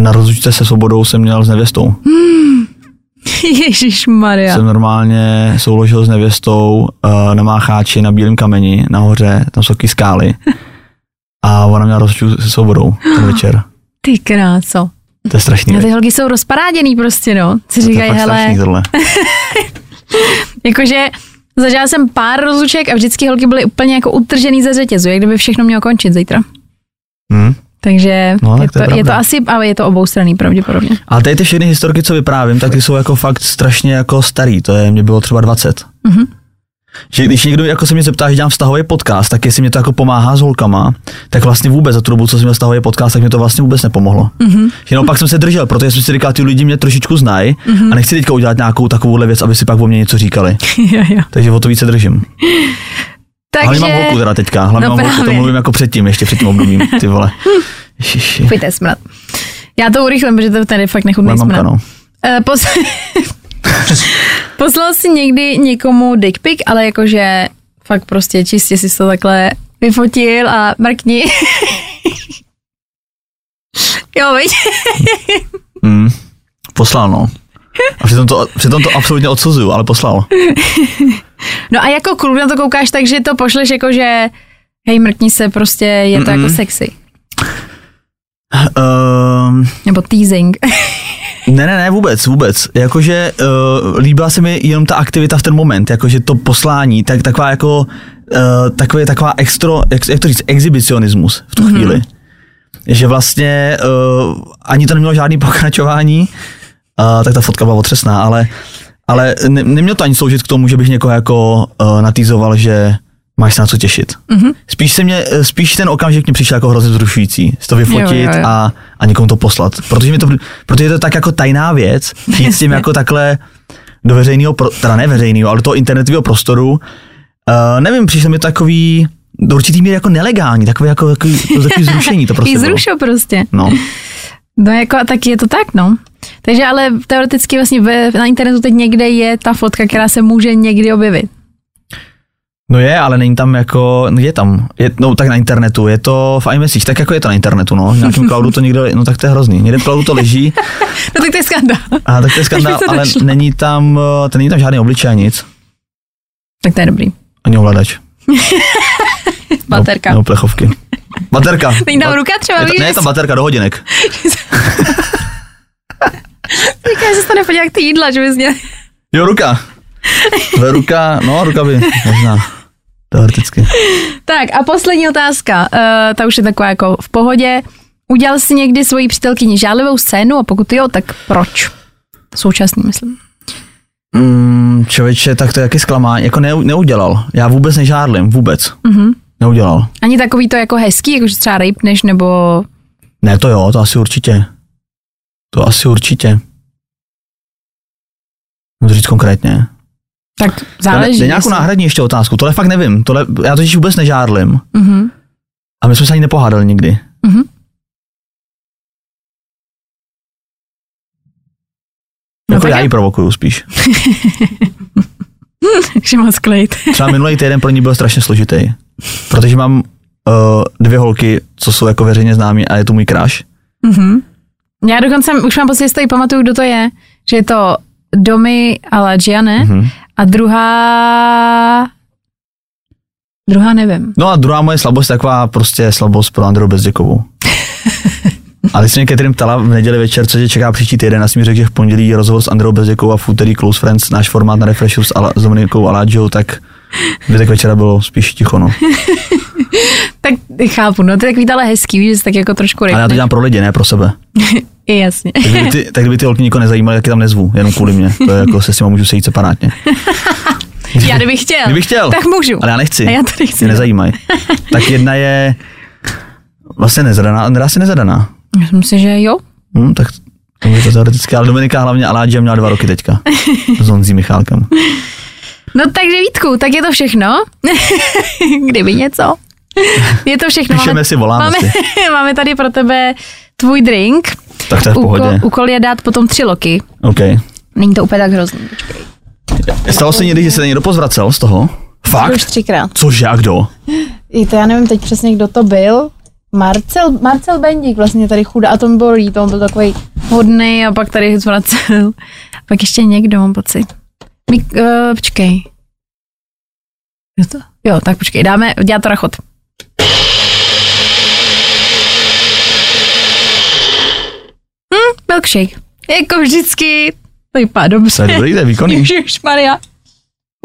na rozlučce se svobodou jsem měl s nevěstou. Ježíš Maria. Jsem normálně souložil s nevěstou uh, na Mácháči na Bílém kameni, nahoře, tam jsou taky skály. A ona měla rozlučku se svobodou ten večer. Ty kráco. To je strašný. No, ty holky jsou rozparáděný prostě, no. To je říkají, hele, strašný tohle. jakože zažila jsem pár rozluček a vždycky holky byly úplně jako utržený ze řetězu, jak kdyby všechno mělo končit zítra. Hm. Takže No, tak je, to je to, je to pravda. asi, ale je to oboustranný pravděpodobně. A tady ty všechny historky, co vyprávím, tak ty jsou jako fakt strašně jako starý. To je, mě bylo třeba 20. Mhm. Že když někdo jako se mě zeptá, že dělám vztahový podcast, tak jestli mě to jako pomáhá s holkama, tak vlastně vůbec za tu dobu, co jsem měl vztahový podcast, tak mě to vlastně vůbec nepomohlo. Mm-hmm. Že naopak jsem se držel, protože jsem si říkal, ty lidi mě trošičku znají mm-hmm. a nechci teďka udělat nějakou takovouhle věc, aby si pak o mě něco říkali. jo, jo. Takže o to více držím. Takže, Hlavně mám holku teda teďka, hlavně No mám holku, to mluvím jako předtím, ještě před tím obdobím, ty vole. Ježiši. Pojďte smrat. Já to urychlím, protože to tady fakt nechutný smrad. no. Eh, pos... Poslal jsi někdy někomu dick pic, ale jakože fakt prostě čistě si to takhle vyfotil a mrkni. jo, veď? Mm, poslal, no. A přitom to, přitom to absolutně odsuzuju, ale poslal. No a jako kluk na to koukáš tak, že to pošleš jako, že hej, mrkni se, prostě je to Mm-mm. jako sexy. Um, Nebo teasing. Ne, ne, ne, vůbec, vůbec. Jakože uh, líbila se mi jenom ta aktivita v ten moment, jakože to poslání, tak taková jako, uh, takový, taková extra, jak, jak to říct, exhibicionismus v tu mm-hmm. chvíli. Že vlastně uh, ani to nemělo žádný pokračování, uh, tak ta fotka byla otřesná, ale, ale ne, nemělo to ani sloužit k tomu, že bych někoho jako uh, natýzoval, že máš se na co těšit. Mm-hmm. Spíš, se mě, spíš ten okamžik mě přišel jako hrozně vzrušující. Si to vyfotit Jo, jo, jo. A, a někomu to poslat. Protože, mi to, protože je to tak jako tajná věc, jít s tím jako takhle do veřejného, teda ne veřejného, ale do toho internetového prostoru. Uh, nevím, přišlo mi to takový, do určitý míry jako nelegální, takový jako to takový zrušení to prostě zrušil prostě. No. No jako, tak je to tak, no. Takže ale teoreticky vlastně ve, na internetu teď někde je ta fotka, která se může někdy objevit. No je, ale není tam jako, je tam, je, no tak na internetu, je to v iMessage, tak jako je to na internetu, no. V nějakém cloudu to někde, no tak to je hrozný. Někde v cloudu to leží, No tak to je skandál. a tak to je skandál, to ale došlo. není tam, eh, to není tam žádný obličej, nic, Tak to je dobrý. ani ovladač. Baterka. No, no plechovky. Baterka. Není tam ruka třeba, je víš? Ne, je tam baterka do hodinek. Říká, že se to nepodívá jak ty jídla, že bys měl... Jo, ruka. Tvoje ruka, no, ruka by, možná. Teoreticky. Tak a poslední otázka, uh, ta už je taková jako v pohodě. Udělal jsi někdy svoji přítelkyni žádlivou scénu a pokud jo, tak proč? Současný, myslím. Mm, člověče, tak to je jaký zklamání. Jako ne, neudělal. Já vůbec nežádlím, vůbec. Mhm. Neudělal. Ani takový to jako hezký, jako že třeba rejpneš, nebo Ne, to jo, to asi určitě. To asi určitě. Můžu říct konkrétně. Tak Záleží. Jde nějakou náhradní ještě otázku, tohle fakt nevím. Tohle, já totiž vůbec nežádlím. Mhm. A my jsme se ani nepohádali nikdy. Mhm. No Jako já ji provokuju spíš. Takže moc klid. Třeba minulý týden pro ní byl strašně složitý. Protože mám uh, dvě holky, co jsou jako veřejně známí a je to můj crush. Mhm. Já dokonce už mám pocit, že pamatuju, kdo to je. Že je to Domy a Gianne Mhm. A druhá... Druhá nevím. No a druhá moje slabost je taková prostě slabost pro Andreu Bezděkovou. Ale se mě Catherine ptala v neděli večer, co tě čeká příští týden, já jsem jí řekl, že v pondělí je rozhovor s Andreou Bezděkovou a v úterý Close Friends, náš formát na Refreshu s, Ala, s Dominikou Aladžou, tak zbytek večera bylo spíš ticho, no. Tak chápu, no to je takový ale hezký, víš, že tak jako trošku Ale já to dělám pro lidi, ne pro sebe. Jasně. Tak kdyby ty, tak kdyby ty holky nikoho nezajímaly, tak je tam nezvu, jenom kvůli mě. To je jako se s nimi můžu sejít separátně. Já kdybych chtěl. Kdybych chtěl. Tak můžu. Ale já nechci. A já to nechci. Mě nezajímají. tak jedna je vlastně nezadaná, nedá se nezadaná. Myslím si, že jo. Hm, tak to je to teoreticky, ale Dominika hlavně Aládžia měla dva roky teďka. S Honzí Michálkem. No takže Vítku, tak je to všechno. Kdyby něco. Je to všechno. Píšeme si, voláme máme, si. máme tady pro tebe tvůj drink. Tak to je v Úkol, pohodě. úkol je dát potom tři loky. OK. Není to úplně tak hrozný. Počkej. Stalo se někdy, že se někdo pozvracel z toho? Už Fakt? třikrát. Cože a kdo? I to já nevím teď přesně, kdo to byl. Marcel, Marcel Bendík vlastně tady chudá a to mi bylo líto, on byl takový hodný a pak tady zvracel. Pak ještě někdo, mám pocit. Mik, uh, počkej. Kdo to? Jo, tak počkej, dáme, dělat to rachot. Hm, milkshake. Jako vždycky. To vypadá To dobře. je dobrý, to je výkonný. Ježiš Maria.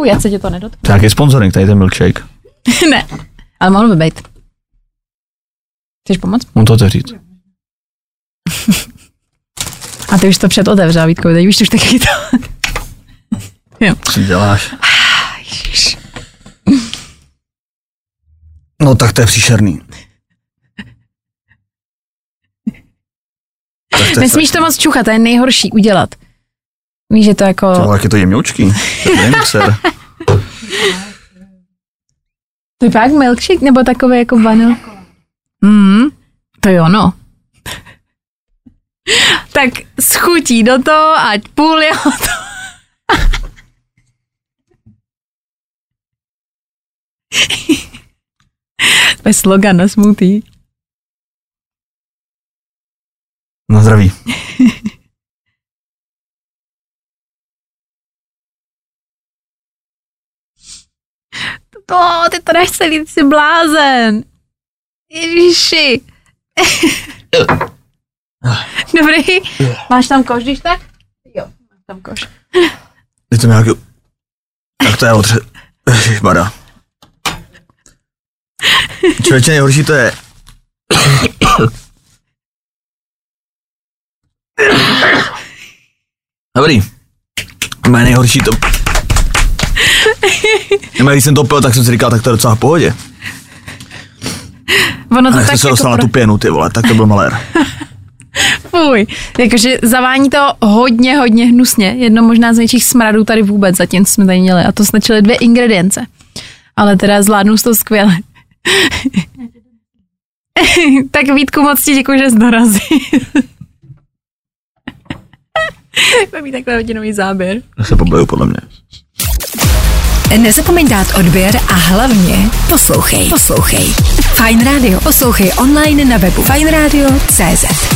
Uj, já se tě to nedotkne. To je sponsoring, tady ten milkshake. ne, ale mohl by být. Chceš pomoct? Můžu to otevřít. A ty už to před otevřela, Vítko, teď víš, už taky to. jo. Co děláš? No tak to je příšerný. Tak to je Nesmíš to moc čuchat, to je nejhorší udělat. Víš, že to jako... To, jak je to jemňoučký. To je mixer. To je milkshake, nebo takové jako vanil? Mm, to jo, no. tak schutí do toho, ať půl je to. to je slogan na smutý. Na zdraví. To, ty to dáš celý, ty jsi blázen. Ježiši. Dobrý. Máš tam koš, když tak? Jo, máš tam koš. Je to nějaký... Tak to je otře... Ježišmarja. Člověče, nejhorší to je... Dobrý. Moje nejhorší to... Nebo když jsem to pil, tak jsem si říkal, tak to je docela v pohodě. Ono to tak jsem se jako dostal na pro... tu pěnu, ty vole, tak to byl malér. Fuj. Jakože zavání to hodně, hodně hnusně. Jedno možná z největších smradů tady vůbec, zatím jsme tady měli. A to stačily dvě ingredience. Ale teda zvládnu to skvěle. tak Vítku, moc ti děkuji, že jsi dorazil. Bude mít takhle hodinový záběr. Já se pobiju podle mě. Nezapomeň dát odběr a hlavně poslouchej. Poslouchej. Fine Radio. Poslouchej online na webu fajnradio.cz.